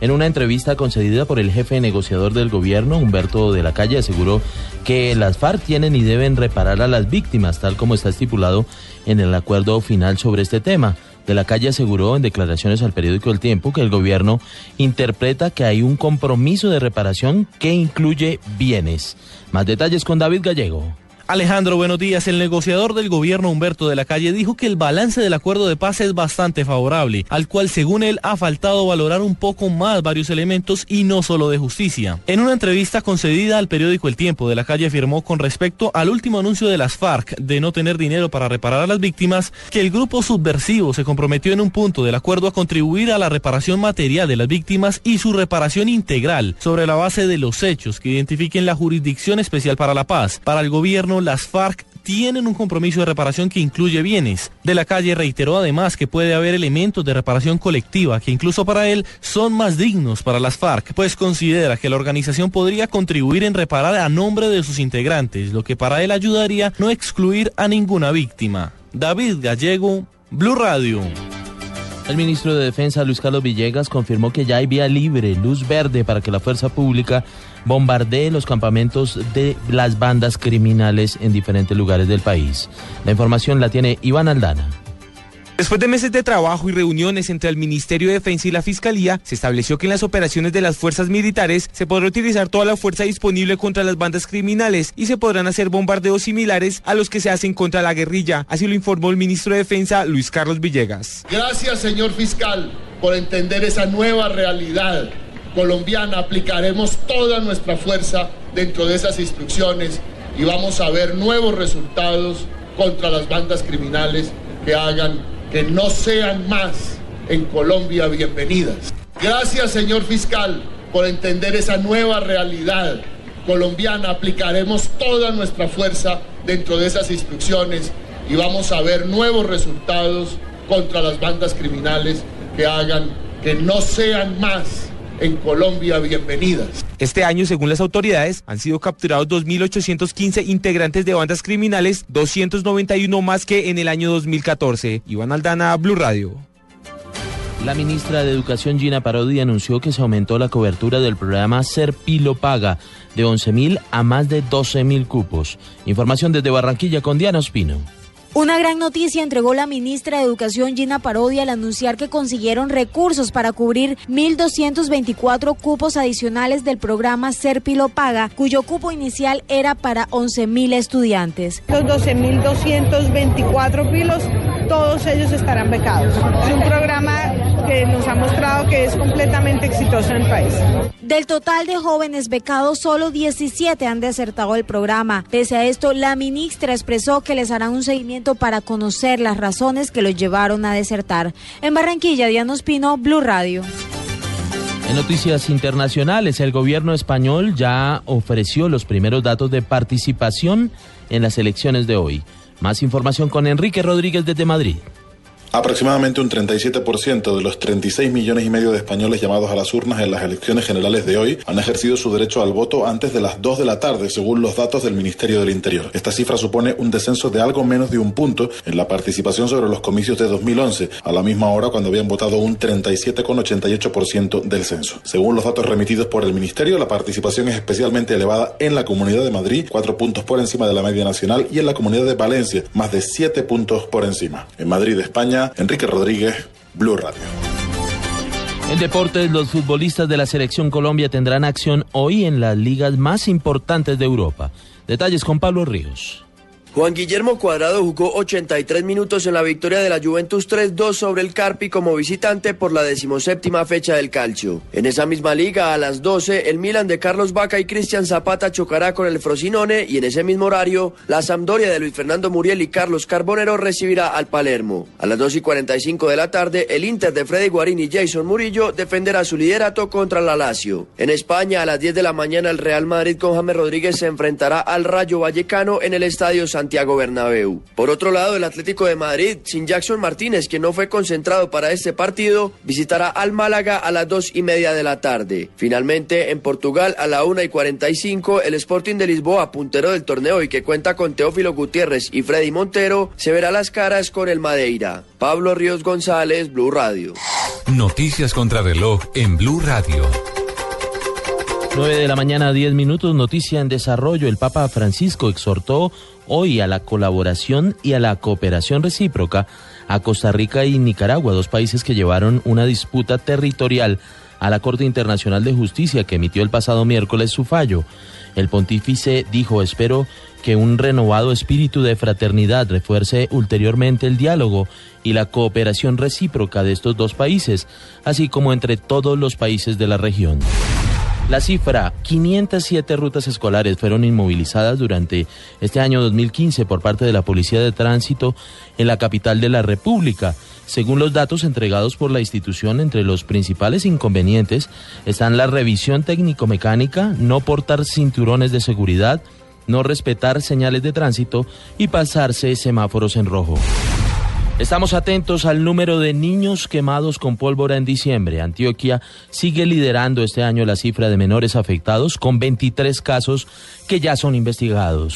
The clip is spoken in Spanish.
En una entrevista concedida por el jefe negociador del gobierno, Humberto de la Calle, aseguró que las FARC tienen y deben reparar a las víctimas, tal como está estipulado en el acuerdo final sobre este tema. De la Calle aseguró en declaraciones al periódico El Tiempo que el gobierno interpreta que hay un compromiso de reparación que incluye bienes. Más detalles con David Gallego. Alejandro, buenos días. El negociador del gobierno Humberto de la Calle dijo que el balance del acuerdo de paz es bastante favorable, al cual según él ha faltado valorar un poco más varios elementos y no solo de justicia. En una entrevista concedida al periódico El Tiempo, de la Calle afirmó con respecto al último anuncio de las FARC de no tener dinero para reparar a las víctimas que el grupo subversivo se comprometió en un punto del acuerdo a contribuir a la reparación material de las víctimas y su reparación integral sobre la base de los hechos que identifiquen la Jurisdicción Especial para la Paz. Para el gobierno las FARC tienen un compromiso de reparación que incluye bienes. De la calle reiteró además que puede haber elementos de reparación colectiva que incluso para él son más dignos para las FARC, pues considera que la organización podría contribuir en reparar a nombre de sus integrantes, lo que para él ayudaría no excluir a ninguna víctima. David Gallego, Blue Radio. El ministro de Defensa, Luis Carlos Villegas, confirmó que ya hay vía libre, luz verde, para que la fuerza pública bombardee los campamentos de las bandas criminales en diferentes lugares del país. La información la tiene Iván Aldana. Después de meses de trabajo y reuniones entre el Ministerio de Defensa y la Fiscalía, se estableció que en las operaciones de las fuerzas militares se podrá utilizar toda la fuerza disponible contra las bandas criminales y se podrán hacer bombardeos similares a los que se hacen contra la guerrilla. Así lo informó el ministro de Defensa, Luis Carlos Villegas. Gracias, señor fiscal, por entender esa nueva realidad colombiana. Aplicaremos toda nuestra fuerza dentro de esas instrucciones y vamos a ver nuevos resultados contra las bandas criminales que hagan que no sean más en Colombia bienvenidas. Gracias, señor fiscal, por entender esa nueva realidad colombiana. Aplicaremos toda nuestra fuerza dentro de esas instrucciones y vamos a ver nuevos resultados contra las bandas criminales que hagan que no sean más en Colombia bienvenidas. Este año, según las autoridades, han sido capturados 2.815 integrantes de bandas criminales, 291 más que en el año 2014. Iván Aldana, Blue Radio. La ministra de Educación Gina Parodi anunció que se aumentó la cobertura del programa Serpilo Paga de 11.000 a más de 12.000 cupos. Información desde Barranquilla con Diana Ospino. Una gran noticia entregó la ministra de Educación Gina Parodia al anunciar que consiguieron recursos para cubrir 1.224 cupos adicionales del programa Serpilo Paga, cuyo cupo inicial era para 11.000 estudiantes. Los 12.224 pilos, todos ellos estarán becados. Es un programa que nos ha mostrado que es completamente exitoso en el país. Del total de jóvenes becados, solo 17 han desertado el programa. Pese a esto, la ministra expresó que les harán un seguimiento para conocer las razones que los llevaron a desertar. En Barranquilla, Diana Ospino, Blue Radio. En noticias internacionales, el gobierno español ya ofreció los primeros datos de participación en las elecciones de hoy. Más información con Enrique Rodríguez desde Madrid. Aproximadamente un 37% de los 36 millones y medio de españoles llamados a las urnas en las elecciones generales de hoy han ejercido su derecho al voto antes de las 2 de la tarde, según los datos del Ministerio del Interior. Esta cifra supone un descenso de algo menos de un punto en la participación sobre los comicios de 2011, a la misma hora cuando habían votado un 37,88% del censo. Según los datos remitidos por el Ministerio, la participación es especialmente elevada en la Comunidad de Madrid, 4 puntos por encima de la media nacional, y en la Comunidad de Valencia, más de 7 puntos por encima. En Madrid, España, Enrique Rodríguez, Blue Radio. En deportes, los futbolistas de la selección Colombia tendrán acción hoy en las ligas más importantes de Europa. Detalles con Pablo Ríos. Juan Guillermo Cuadrado jugó 83 minutos en la victoria de la Juventus 3-2 sobre el Carpi como visitante por la decimoséptima fecha del calcio. En esa misma liga, a las 12, el Milan de Carlos Vaca y Cristian Zapata chocará con el Frosinone y en ese mismo horario, la Sampdoria de Luis Fernando Muriel y Carlos Carbonero recibirá al Palermo. A las 2 y 45 de la tarde, el Inter de Freddy Guarín y Jason Murillo defenderá su liderato contra la Lazio. En España, a las 10 de la mañana, el Real Madrid con James Rodríguez se enfrentará al Rayo Vallecano en el Estadio San Santiago Bernabéu. Por otro lado, el Atlético de Madrid, sin Jackson Martínez, que no fue concentrado para este partido, visitará al Málaga a las dos y media de la tarde. Finalmente, en Portugal, a la una y 45, el Sporting de Lisboa, puntero del torneo y que cuenta con Teófilo Gutiérrez y Freddy Montero, se verá las caras con el Madeira. Pablo Ríos González, Blue Radio. Noticias contra reloj en Blue Radio. 9 de la mañana, 10 minutos, noticia en desarrollo. El Papa Francisco exhortó hoy a la colaboración y a la cooperación recíproca a Costa Rica y Nicaragua, dos países que llevaron una disputa territorial a la Corte Internacional de Justicia que emitió el pasado miércoles su fallo. El pontífice dijo, espero que un renovado espíritu de fraternidad refuerce ulteriormente el diálogo y la cooperación recíproca de estos dos países, así como entre todos los países de la región. La cifra, 507 rutas escolares fueron inmovilizadas durante este año 2015 por parte de la Policía de Tránsito en la capital de la República. Según los datos entregados por la institución, entre los principales inconvenientes están la revisión técnico-mecánica, no portar cinturones de seguridad, no respetar señales de tránsito y pasarse semáforos en rojo. Estamos atentos al número de niños quemados con pólvora en diciembre. Antioquia sigue liderando este año la cifra de menores afectados con 23 casos que ya son investigados.